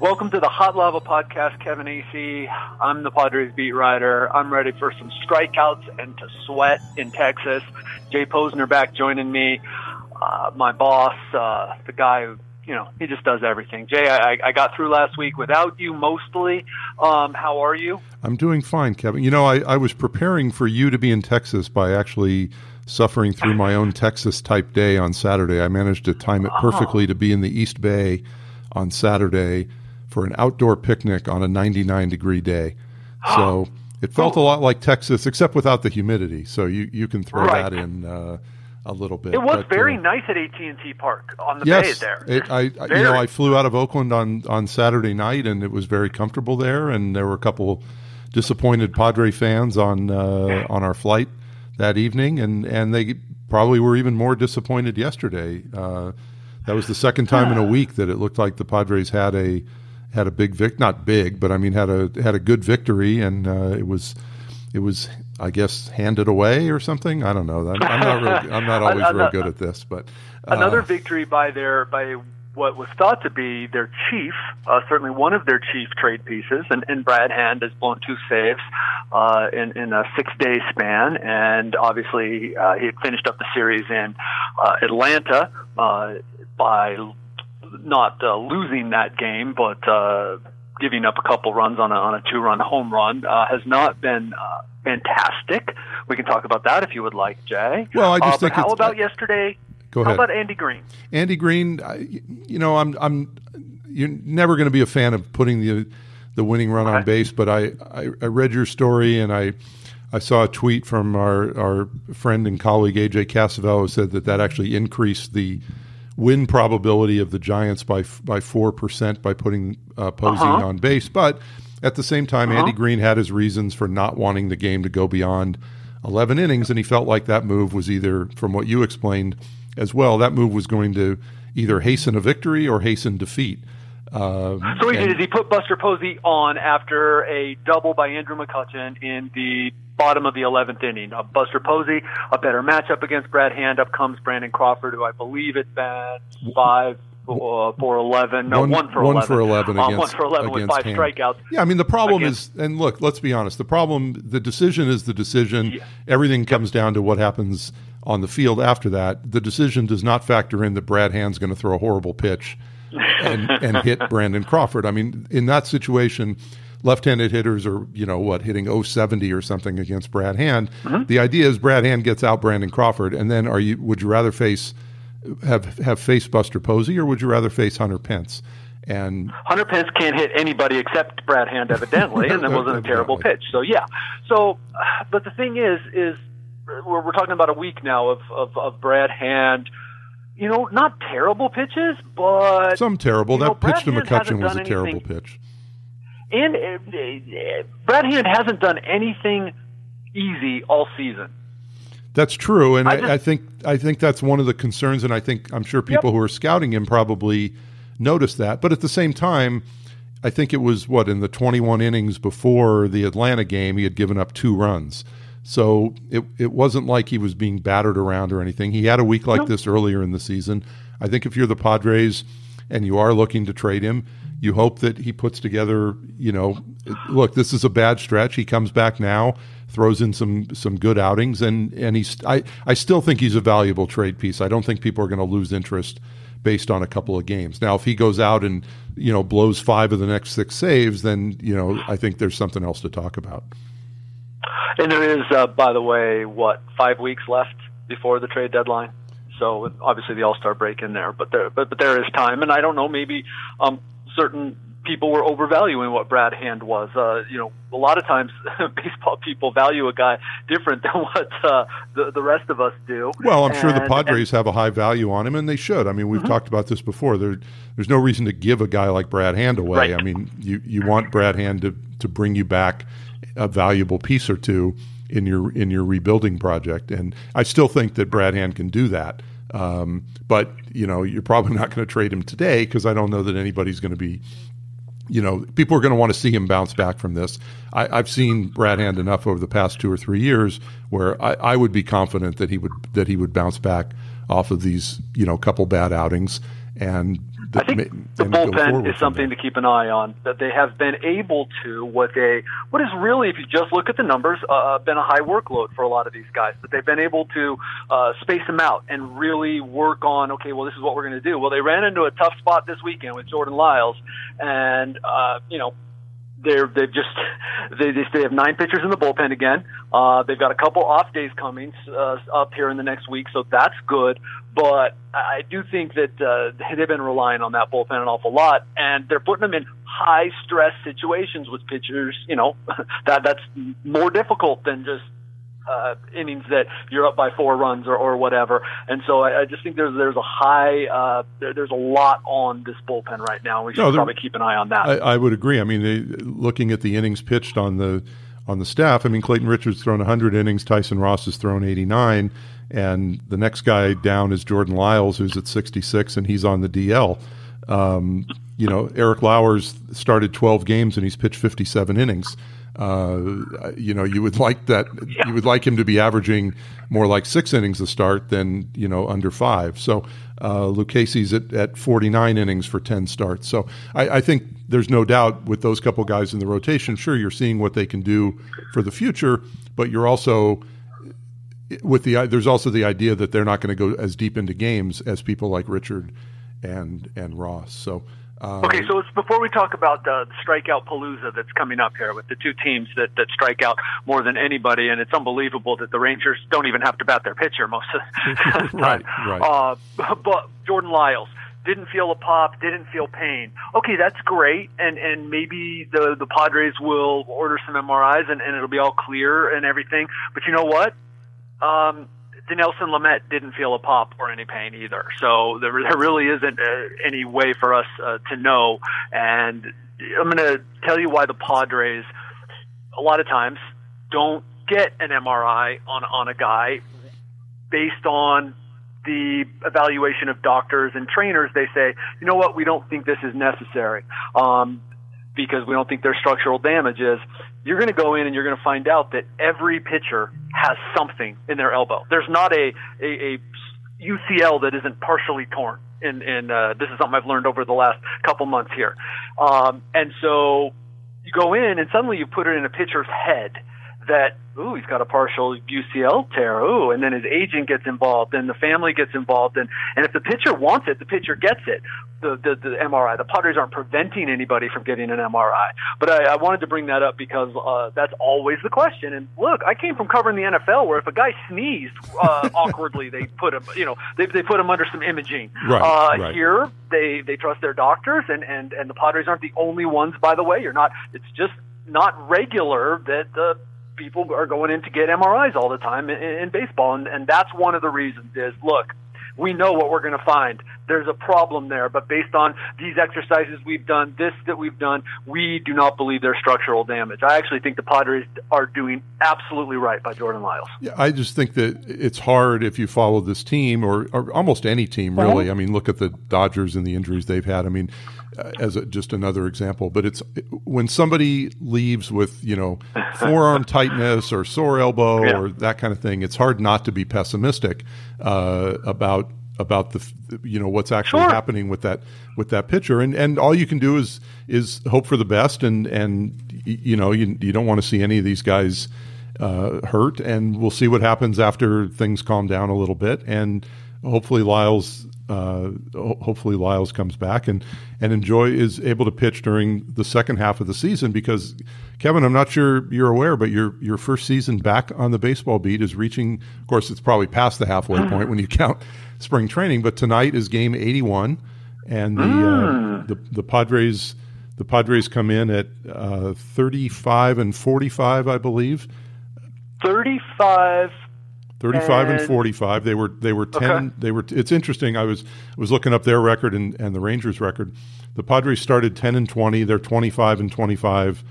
Welcome to the Hot Lava Podcast, Kevin Acee. I'm the Padres beat writer. I'm ready for some strikeouts and to sweat in Texas. Jay Posner back joining me. Uh, my boss, uh, the guy who, you know, he just does everything. Jay, I, I got through last week without you mostly. Um, how are you? I'm doing fine, Kevin. You know, I, I was preparing for you to be in Texas by actually suffering through my own Texas type day on Saturday. I managed to time it perfectly to be in the East Bay on Saturday for an outdoor picnic on a 99 degree day. So it felt a lot like Texas, except without the humidity. So you, you can throw Right. that in uh, a little bit. It was But, very uh, nice at AT&T Park on the bay there. it, I, I you know I flew out of Oakland on on Saturday night, and it was very comfortable there. And there were a couple disappointed Padre fans on uh, on our flight that evening, and and they probably were even more disappointed yesterday. Uh, that was the second time in a week that it looked like the Padres had a had a big vic, not big, but I mean had a had a good victory, and uh, it was it was I guess handed away or something. I don't know. I'm, I'm not real, I'm not always real good at this, but uh, Another victory by their by what was thought to be their chief, uh, certainly one of their chief trade pieces, and, and Brad Hand has blown two saves uh, in, in a six day span, and obviously uh, he had finished up the series in uh, Atlanta uh, by not uh, losing that game, but uh, giving up a couple runs on a, on a two run home run uh, has not been uh, fantastic. We can talk about that if you would like, Jay. Well, I just Uh, think how about yesterday? Go ahead. How about Andy Green? Andy Green, I, you know, I'm I'm you're never going to be a fan of putting the the winning run on base, but I, I I read your story and I I saw a tweet from our our friend and colleague AJ Cassavell who said that that actually increased the win probability of the Giants by by four percent by putting uh, Posey Uh-huh. on base, but at the same time, Andy Green had his reasons for not wanting the game to go beyond 11 innings, and he felt like that move was either, from what you explained as well, that move was going to either hasten a victory or hasten defeat. Um, So he and- did is he put Buster Posey on after a double by Andrew McCutchen in the bottom of the 11th inning. Uh, Buster Posey, a better matchup against Brad Hand. Up comes Brandon Crawford, who I believe at bat five uh, for 11. No, One- one, for one 11. for 11 Uh, against- one for 11 with five strikeouts. Yeah, I mean the problem Against- is, and look, let's be honest. The problem, the decision is the decision. Yeah. Everything comes down to what happens on the field after that. The decision does not factor in that Brad Hand's going to throw a horrible pitch and, and hit Brandon Crawford. I mean, in that situation, left-handed hitters are you know what hitting 070 or something against Brad Hand. Mm-hmm. The idea is Brad Hand gets out Brandon Crawford, and then are you? Would you rather face have have faced Buster Posey or would you rather face Hunter Pence? And Hunter Pence can't hit anybody except Brad Hand, evidently, and that wasn't a terrible pitch. So yeah. So, but the thing is, is we're, we're talking about a week now of, of, of Brad Hand. You know, not terrible pitches, but Some terrible. You know, that pitch to McCutchen was a terrible anything- pitch. and uh, uh, Brad Hand hasn't done anything easy all season. That's true, and I just- I think I think that's one of the concerns, and I think I'm sure people who are scouting him probably noticed that. But at the same time, I think it was what in the 21 innings before the Atlanta game, he had given up two runs. So it it wasn't like he was being battered around or anything. He had a week like this earlier in the season. I think if you're the Padres and you are looking to trade him, you hope that he puts together. You know, look, this is a bad stretch. He comes back now, throws in some some good outings, and and he's. I I still think he's a valuable trade piece. I don't think people are going to lose interest based on a couple of games. Now, if he goes out and you know blows five of the next six saves, then you know I think there's something else to talk about. And there is, uh, by the way, what five weeks left before the trade deadline. So obviously the All Star break in there, but there, but, but there is time, and I don't know, maybe um, certain people were overvaluing what Brad Hand was. Uh, you know, a lot of times baseball people value a guy different than what uh, the the rest of us do. Well, I'm sure the And- Padres have a high value on him, and they should. I mean, we've talked about this before. There, there's no reason to give a guy like Brad Hand away. Right. I mean, you you want Brad Hand to to bring you back a valuable piece or two in your in your rebuilding project, and I still think that Brad Hand can do that. Um, but you know, you're probably not going to trade him today because I don't know that anybody's going to be you know, people are going to want to see him bounce back from this. I, I've seen Brad Hand enough over the past two or three years where I, I would be confident that he would that he would bounce back off of these, you know, couple bad outings and I think the bullpen is something to keep an eye on. That they have been able to, with a what is really, if you just look at the numbers, uh, uh been a high workload for a lot of these guys. That they've been able to uh, space them out and really work on. Okay, well, this is what we're going to do. Well, they ran into a tough spot this weekend with Jordan Lyles, and uh, you know they're they've just they just they have nine pitchers in the bullpen again. Uh, they've got a couple off days coming uh, up here in the next week, so that's good. But I do think that uh, they've been relying on that bullpen an awful lot, and they're putting them in high stress situations with pitchers. You know that that's more difficult than just uh, innings that you're up by four runs or, or whatever. And so I, I just think there's there's a high uh, there, there's a lot on this bullpen right now. We should no, probably keep an eye on that. I, I would agree. I mean, they, looking at the innings pitched on the on the staff, I mean, Clayton Richard's thrown 100 innings, Tyson Ross has thrown 89, and the next guy down is Jordan Lyles, who's at 66, and he's on the DL. Um, you know, Eric Lauer's started 12 games and he's pitched 57 innings. Uh, you know, you would like that. Yeah. You would like him to be averaging more like six innings a start than you know under five. So uh, Lucchesi's at, at 49 innings for 10 starts. So I, I, think there's no doubt with those couple guys in the rotation. Sure, you're seeing what they can do for the future, but you're also with the there's also the idea that they're not going to go as deep into games as people like Richard and and Ross. So um, okay, so before we talk about the strikeout palooza that's coming up here with the two teams that, that strike out more than anybody, and it's unbelievable that the Rangers don't even have to bat their pitcher most of the time. right, right. Uh, but Jordan Lyles didn't feel a pop, didn't feel pain. Okay, that's great, and and maybe the the Padres will order some MRIs and, and it'll be all clear and everything. But you know what? Um, Dinelson Lamet didn't feel a pop or any pain either. So there, there really isn't uh, any way for us uh, to know. And I'm going to tell you why the Padres, a lot of times, don't get an MRI on, on a guy based on the evaluation of doctors and trainers. They say, you know what, we don't think this is necessary. Um, because we don't think there's structural damage is you're going to go in and you're going to find out that every pitcher has something in their elbow. There's not a, a, a UCL that isn't partially torn. And, and uh, this is something I've learned over the last couple months here. Um, and so you go in and suddenly you put it in a pitcher's head that ooh, he's got a partial UCL tear, ooh, and then his agent gets involved, and the family gets involved, and and if the pitcher wants it, the pitcher gets it. The the, the MRI, the Padres aren't preventing anybody from getting an MRI, but I, I wanted to bring that up because uh, that's always the question. And look, I came from covering the NFL where if a guy sneezed uh, awkwardly, they put him, you know, they they put him under some imaging. Right, uh, right. Here, they they trust their doctors, and and and the Padres aren't the only ones. By the way, you're not. It's just not regular that the people are going in to get MRIs all the time in, in baseball, and, and that's one of the reasons. Is look, we know what we're going to find. There's a problem there, but based on these exercises we've done, this that we've done, we do not believe there's structural damage. I actually think the Padres are doing absolutely right by Jordan Lyles. Yeah, I just think that it's hard if you follow this team or, or almost any team, really. I mean, look at the Dodgers and the injuries they've had. I mean, as a, just another example. But it's when somebody leaves with you know forearm tightness or sore elbow yeah. or that kind of thing. It's hard not to be pessimistic uh, about about the you know what's actually sure. happening with that with that pitcher and and all you can do is is hope for the best and and you know you you don't want to see any of these guys uh, hurt and we'll see what happens after things calm down a little bit and hopefully Lyles uh, hopefully Lyles comes back and and enjoy is able to pitch during the second half of the season because Kevin, I'm not sure you're aware, but your your first season back on the baseball beat is reaching. Of course, it's probably past the halfway mm. point when you count spring training, but tonight is game 81, and the uh, mm. uh, the, the Padres the Padres come in at uh, 35 and 45, I believe. 35 35 and, and 45 they were they were 10 okay. they were it's interesting i was was looking up their record and, and the rangers record. The padres started 10 and 20 they're 25 and 25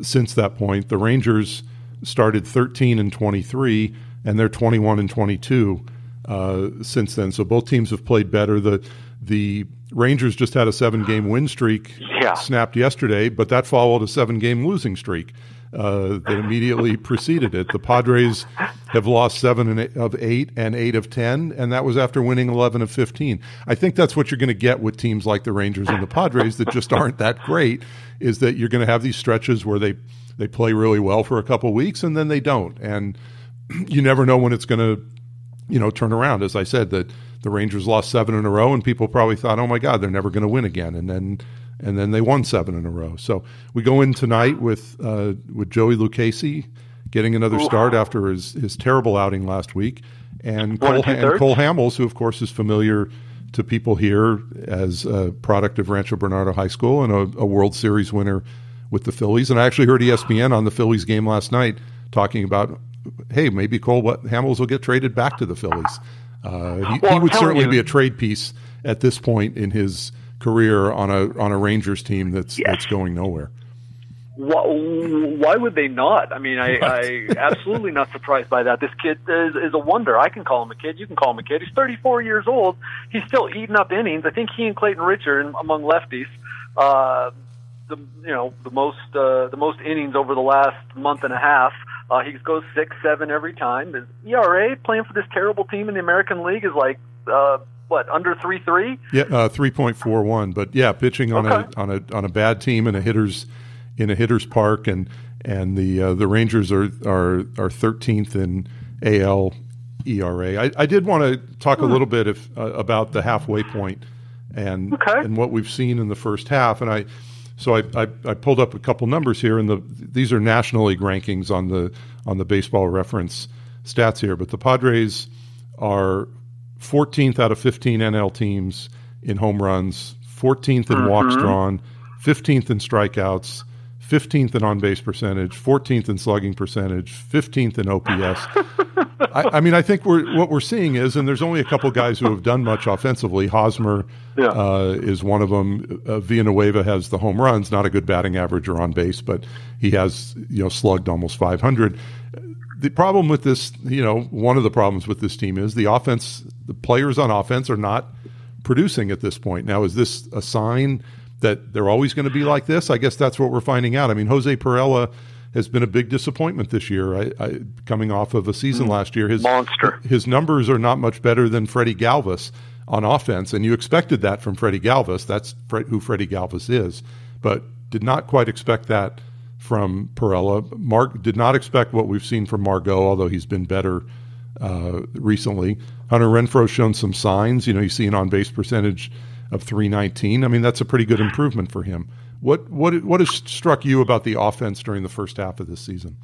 since that point. The rangers started 13 and 23 and they're 21 and 22 uh, since then. So both teams have played better. The the rangers just had a seven game win streak yeah. snapped yesterday but that followed a seven game losing streak uh, that immediately preceded it. The Padres have lost seven of eight and eight of ten, and that was after winning eleven of fifteen. I think that's what you're going to get with teams like the Rangers and the Padres that just aren't that great. Is that you're going to have these stretches where they they play really well for a couple weeks and then they don't, and you never know when it's going to you know turn around. As I said, that the Rangers lost seven in a row, and people probably thought, "Oh my God, they're never going to win again," and then and then they won seven in a row. So we go in tonight with uh, with Joey Lucchesi getting another Ooh. start after his his terrible outing last week, and Cole, and Cole Hamels, who of course is familiar to people here as a product of Rancho Bernardo High School and a, a World Series winner with the Phillies. And I actually heard ESPN on the Phillies game last night talking about, hey, maybe Cole Hamels will get traded back to the Phillies. Uh, he, well, he would certainly you. be a trade piece at this point in his career on a on a Rangers team that's yes. that's going nowhere. Why, why, would they not? I mean, I, I absolutely not surprised by that. This kid is, is a wonder. I can call him a kid. You can call him a kid. He's 34 years old. He's still eating up innings. I think he and Clayton Richard, among lefties, uh, the you know the most uh, the most innings over the last month and a half. Uh, he goes six, seven every time. His ERA playing for this terrible team in the American League is like uh, what under three three? Yeah, uh, three point four one. But yeah, pitching on okay. a on a on a bad team in a hitters in a hitters park, and and the uh, the Rangers are are are thirteenth in AL ERA. I, I did want to talk hmm. a little bit if, uh, about the halfway point and okay. and what we've seen in the first half, and I. So I, I, I, pulled up a couple numbers here, and the these are National League rankings on the on the Baseball Reference stats here. But the Padres are 14th out of 15 NL teams in home runs, 14th in walks mm-hmm. drawn, 15th in strikeouts, 15th in on base percentage, 14th in slugging percentage, 15th in OPS. I, I, mean, I think we're, what we're seeing is, and there's only a couple guys who have done much offensively. Hosmer yeah. uh, is one of them. Uh, Villanueva has the home runs, not a good batting average or on base, but he has you know slugged almost 500 the problem with this, you know, one of the problems with this team is the offense, the players on offense are not producing at this point. Now, is this a sign that they're always going to be like this? I guess that's what we're finding out. I mean, Jose Pirela has been a big disappointment this year. I, I, coming off of a season mm, last year, his monster, his numbers are not much better than Freddie Galvis on offense, and you expected that from Freddie Galvis. That's who Freddie Galvis is, but did not quite expect that from Pirela. Mark did not expect what we've seen from Margot, although he's been better uh, recently. Hunter Renfroe's shown some signs. You know, you see an on base percentage of 319. I mean, that's a pretty good improvement for him. What what what has struck you about the offense during the first half of this season?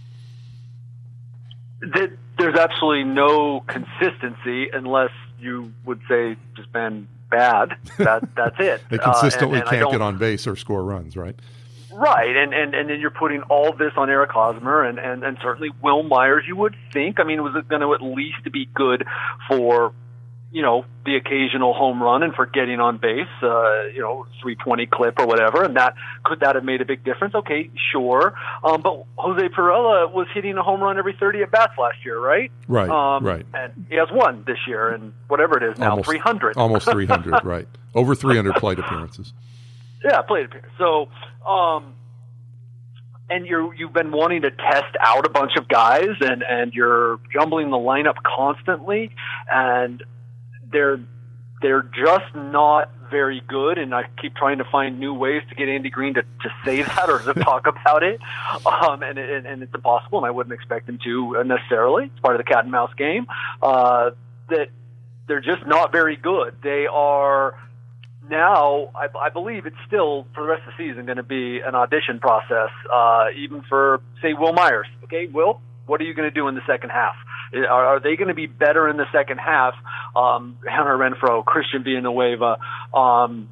There's absolutely no consistency unless you would say just been bad. That that's it. they consistently uh, and, and can't get on base or score runs, right? Right, and, and and then you're putting all this on Eric Hosmer and, and, and certainly Wil Myers. You would think. I mean, was it going to at least be good for you know the occasional home run and for getting on base, uh, you know, 320 clip or whatever, and that could that have made a big difference? Okay, sure. Um, but Jose Pirela was hitting a home run every 30 at bats last year, right? Right. Um, right. And he has one this year, and whatever it is now, almost, 300. almost 300, right? Over 300 plate appearances. Yeah, plate appearance. So um, and you're you've been wanting to test out a bunch of guys, and and you're jumbling the lineup constantly, and they're they're just not very good. And I keep trying to find new ways to get Andy Green to, to say that or to talk about it, um, and, and and it's impossible, and I wouldn't expect him to necessarily. It's part of the cat and mouse game. Uh, that they're just not very good. They are now I, I believe it's still for the rest of the season going to be an audition process, uh, even for say Wil Myers. Okay, Will, what are you going to do in the second half? Are, are they going to be better in the second half? Um, Hunter Renfroe, Christian Villanueva, um,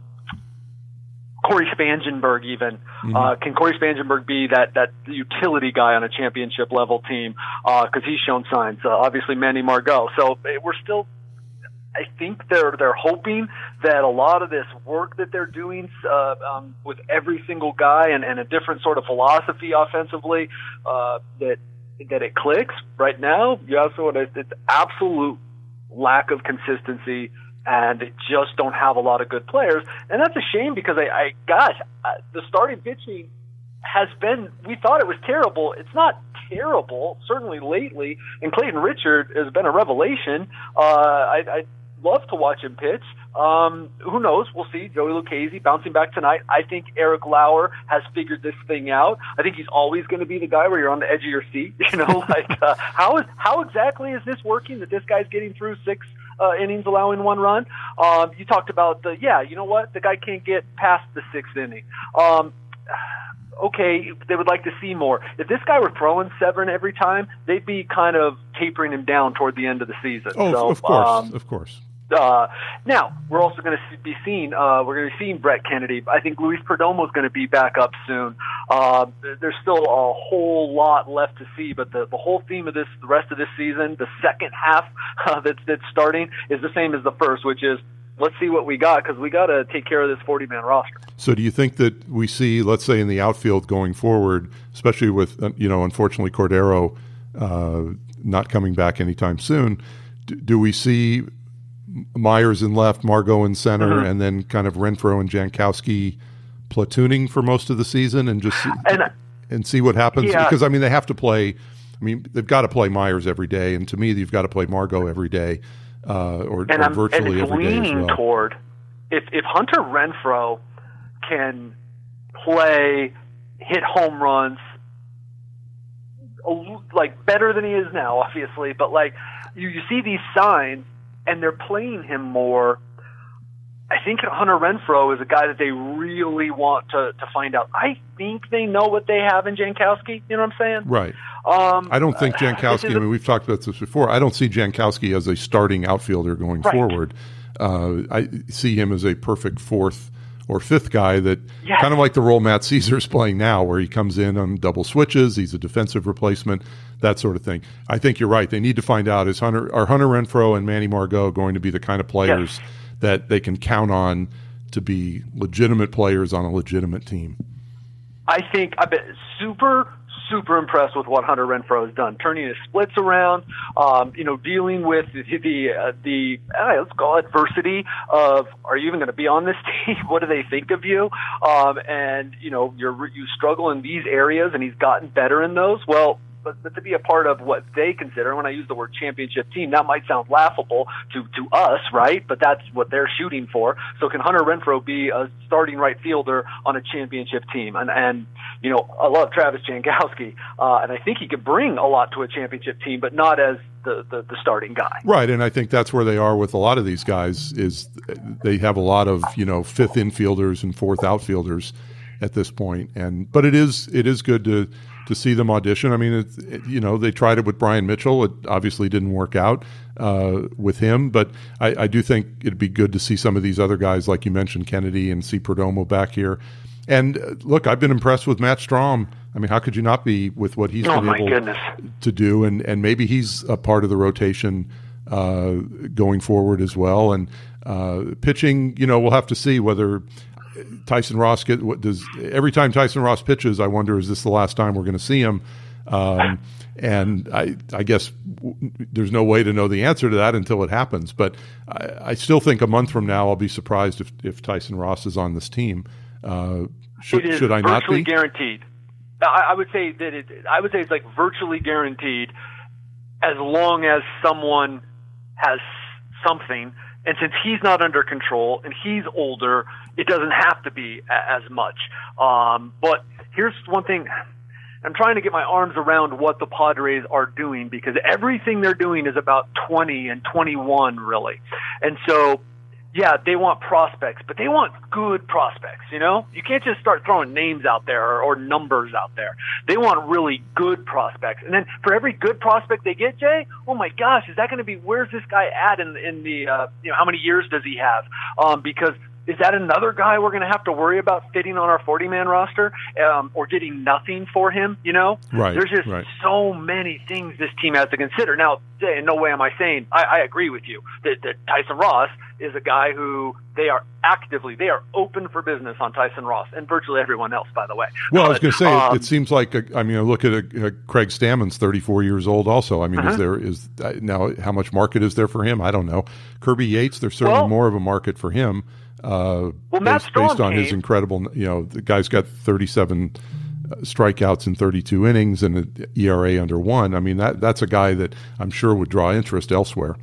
Cory Spangenberg, even mm-hmm. uh, can Cory Spangenberg be that that utility guy on a championship level team? Because uh, he's shown signs. Uh, obviously, Manny Margot. So eh, we're still I think they're they're hoping that a lot of this work that they're doing uh, um, with every single guy and, and a different sort of philosophy offensively uh, that that it clicks. Right now, you also what it's absolute lack of consistency and they just don't have a lot of good players, and that's a shame because I, I gosh, the starting pitching has been. We thought it was terrible. It's not terrible. Certainly lately, and Clayton Richard has been a revelation. Uh, I, I love to watch him pitch. Um, who knows? We'll see. Joey Lucchesi bouncing back tonight. I think Eric Lauer has figured this thing out. I think he's always going to be the guy where you're on the edge of your seat. You know, like uh, how is how exactly is this working? That this guy's getting through six uh, innings, allowing one run. Um, you talked about the yeah. You know what? The guy can't get past the sixth inning. Um, okay, they would like to see more. If this guy were throwing seven every time, they'd be kind of tapering him down toward the end of the season. Oh, so, of course, um, of course. Uh, now we're also going to be seeing uh, we're going to be seeing Brett Kennedy. I think Luis Perdomo is going to be back up soon. Uh, there's still a whole lot left to see, but the the whole theme of this the rest of this season, the second half uh, that's that's starting, is the same as the first, which is let's see what we got because we got to take care of this 40 man roster. So, do you think that we see, let's say, in the outfield going forward, especially with uh, you know, unfortunately, Cordero uh, not coming back anytime soon? Do, do, we see Myers in left, Margot in center, mm-hmm. and then kind of Renfroe and Jankowski platooning for most of the season, and just see, and, and see what happens? Yeah. Because I mean, they have to play. I mean, they've got to play Myers every day, and to me, you've got to play Margot every day uh, or, and or virtually and it's every day leaning as well. toward if if Hunter Renfroe can play, hit home runs, like better than he is now, obviously, but like you, you see these signs and they're playing him more. I think Hunter Renfroe is a guy that they really want to, to find out. I think they know what they have in Jankowski. You know what I'm saying? Right. Um, I don't think Jankowski. I mean, we've talked about this before. I don't see Jankowski as a starting outfielder going right. forward. Uh, I see him as a perfect fourth or fifth guy that yes. kind of like the role Matt Szczur's playing now, where he comes in on double switches. He's a defensive replacement, that sort of thing. I think you're right. They need to find out is Hunter are Hunter Renfroe and Manny Margot going to be the kind of players yes. that they can count on to be legitimate players on a legitimate team. I think I bet super super impressed with what Hunter Renfroe has done, turning his splits around. Um, you know, dealing with the the, uh, the uh, let's call it adversity of are you even going to be on this team? what do they think of you? Um, and you know, you're you struggle in these areas, and he's gotten better in those. Well, but, but to be a part of what they consider, when I use the word championship team, that might sound laughable to, to us, right? But that's what they're shooting for. So can Hunter Renfroe be a starting right fielder on a championship team? And, and you know, I love Travis Jankowski, uh, and I think he could bring a lot to a championship team, but not as the, the, the, starting guy. Right, and I think that's where they are with a lot of these guys is they have a lot of you know fifth infielders and fourth outfielders at this point, and but it is it is good to to see them audition. I mean, it, it, you know, they tried it with Bryan Mitchell. It obviously didn't work out uh, with him, but I, I, do think it'd be good to see some of these other guys, like you mentioned, Kennedy and see Perdomo back here. And uh, look, I've been impressed with Matt Strahm. I mean, how could you not be with what he's oh, been able goodness. to do? And and maybe he's a part of the rotation uh, going forward as well. And uh, pitching, you know, we'll have to see whether Tyson Ross get what does every time Tyson Ross pitches, I wonder is this the last time we're going to see him? Um, and I, I guess w- there's no way to know the answer to that until it happens. But I, I, still think a month from now, I'll be surprised if, if Tyson Ross is on this team. Uh, should, should I not be virtually guaranteed? I, I would say that it. I would say it's like virtually guaranteed, as long as someone has something and since he's not under control and he's older, it doesn't have to be as much. Um, but here's one thing. I'm trying to get my arms around what the Padres are doing because everything they're doing is about 20 and 21 really. And so yeah, they want prospects, but they want good prospects, you know? You can't just start throwing names out there or, or numbers out there. They want really good prospects. And then for every good prospect they get, Jay, oh my gosh, is that going to be, where's this guy at in, in the, uh, you know, how many years does he have? Um, because is that another guy we're going to have to worry about fitting on our 40 man roster um, or getting nothing for him? You know, right, there's just right. so many things this team has to consider. Now, in no way am I saying I, I agree with you that, that Tyson Ross is a guy who they are actively they are open for business on Tyson Ross and virtually everyone else, by the way. Well, I was going to say um, it, it, seems like a, I mean, look at a, a Craig Stammen's 34 years old. Also, I mean, uh-huh. is there is uh, now how much market is there for him? I don't know. Kirby Yates, there's certainly well, more of a market for him. Uh, well, Matt based, based on came, his incredible, you know, the guy's got 37 strikeouts in 32 innings and an ERA under one. I mean, that that's a guy that I'm sure would draw interest elsewhere.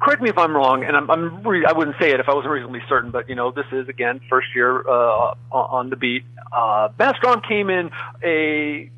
Correct me if I'm wrong, and I'm, I'm re- I wouldn't say it if I wasn't reasonably certain, but you know, this is again first year uh, on the beat. Uh, Matt came in a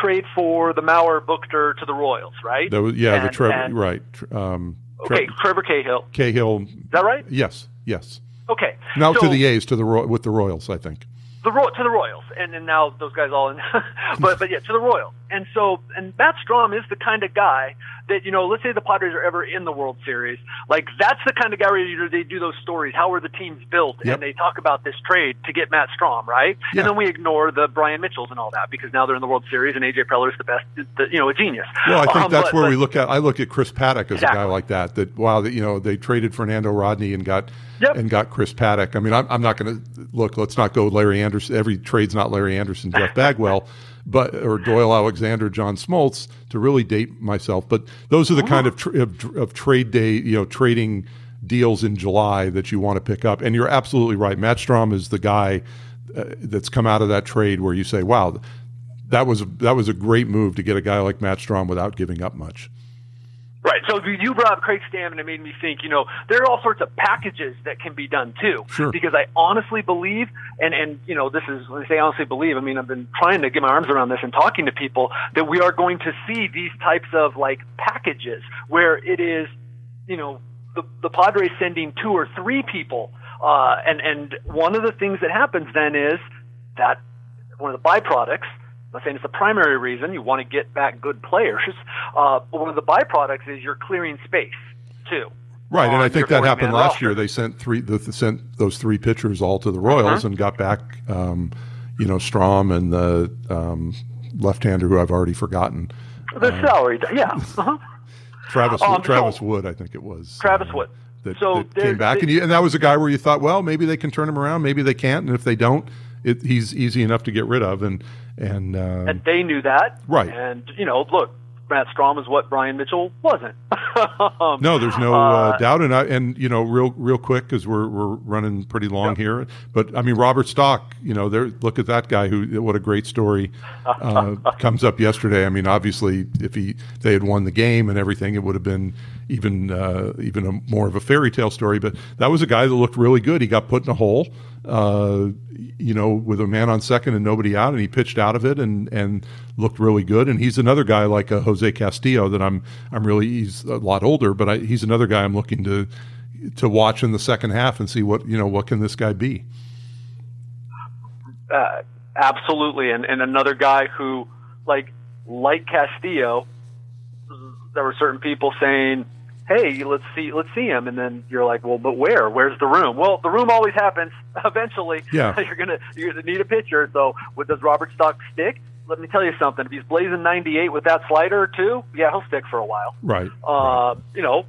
trade for the Maurer Buchter to the Royals, right? Was, yeah, and, the Trevor, right. Um, okay, Trevor Cahill. Cahill. Is that right? Yes, yes. Okay. Now so, to the A's, to the with the Royals, I think the to the Royals, and, and now those guys all in, but but yeah, to the Royals. And so, and Matt Strahm is the kind of guy that you know. Let's say the Padres are ever in the World Series, like that's the kind of guy where you, they do those stories. How are the teams built? Yep. And they talk about this trade to get Matt Strahm, right? Yeah. And then we ignore the Bryan Mitchells and all that because now they're in the World Series, and AJ Preller is the best, the, you know, a genius. Well, I think um, that's but, where but, we look at. I look at Chris Paddack as exactly. a guy like that. That wow, that you know they traded Fernando Rodney and got yep. and got Chris Paddack. I mean, I'm, I'm not going to look. Let's not go Larry Andersen. Every trade's not Larry Andersen, Jeff Bagwell, but or Doyle Alexander, John Smoltz to really date myself. But those are the kind of, tra- of, of trade day, you know, trading deals in July that you want to pick up. And you're absolutely right. Matt Strahm is the guy uh, that's come out of that trade where you say, "Wow, that was that was a great move to get a guy like Matt Strahm without giving up much." Right. So you brought up Craig Stam, and it made me think, you know, there are all sorts of packages that can be done too. Sure. Because I honestly believe, and, and, you know, this is, when I say honestly believe, I mean, I've been trying to get my arms around this and talking to people that we are going to see these types of like packages where it is, you know, the, the Padres sending two or three people. Uh, and, and one of the things that happens then is that one of the byproducts I'm not saying it's the primary reason you want to get back good players, uh, but one of the byproducts is you're clearing space too. Right, and I think that happened last roster. year. They sent three, the, sent those three pitchers all to the Royals uh-huh. and got back, um, you know, Strahm and the um, left-hander who I've already forgotten. The uh, salary, yeah. Uh-huh. Travis um, Travis so, Wood, I think it was. Travis uh, Wood. That, so that came back, and, you, and that was a guy where you thought, well, maybe they can turn him around, maybe they can't, and if they don't, it, he's easy enough to get rid of. And and uh, and they knew that, right? And you know, look, Matt Strahm is what Bryan Mitchell wasn't. um, no, there's no uh, uh, doubt, and I, and you know, real real quick because we're we're running pretty long here. But I mean, Robert Stock, you know, there. Look at that guy. Who what a great story uh, comes up yesterday. I mean, obviously, if he they had won the game and everything, it would have been even uh, even a, more of a fairy tale story. But that was a guy that looked really good. He got put in a hole uh, you know, with a man on second and nobody out, and he pitched out of it and and looked really good. And he's another guy like a uh, Jose Castillo that I'm I'm really he's a lot older, but I, he's another guy I'm looking to to watch in the second half and see what you know what can this guy be. Uh, absolutely, and and another guy who like like Castillo, there were certain people saying hey, let's see, let's see him, and then you're like, well, but where? Where's the room? Well, the room always happens. Eventually, yeah. you're gonna you're gonna need a pitcher. So, what does Robert Stock stick? Let me tell you something. If he's blazing 98 with that slider or two, yeah, he'll stick for a while. Right. Uh, right. You know,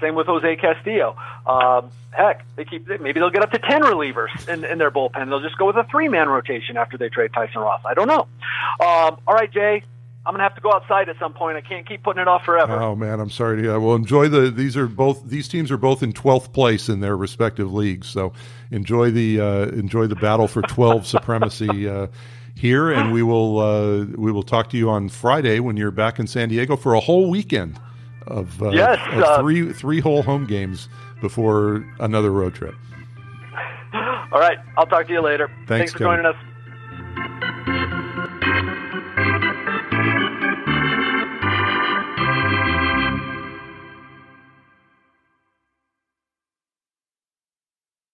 same with Jose Castillo. Um, heck, they keep maybe they'll get up to ten relievers in, in their bullpen. They'll just go with a three man rotation after they trade Tyson Ross. I don't know. Um, all right, Jay. I'm gonna have to go outside at some point. I can't keep putting it off forever. Oh man, I'm sorry to hear. Well, enjoy the. These are both. These teams are both in 12th place in their respective leagues. So enjoy the uh, enjoy the battle for 12 supremacy uh, here, and we will uh, we will talk to you on Friday when you're back in San Diego for a whole weekend of, uh, yes, of uh, three three whole home games before another road trip. All right, I'll talk to you later. Thanks, Thanks for joining us.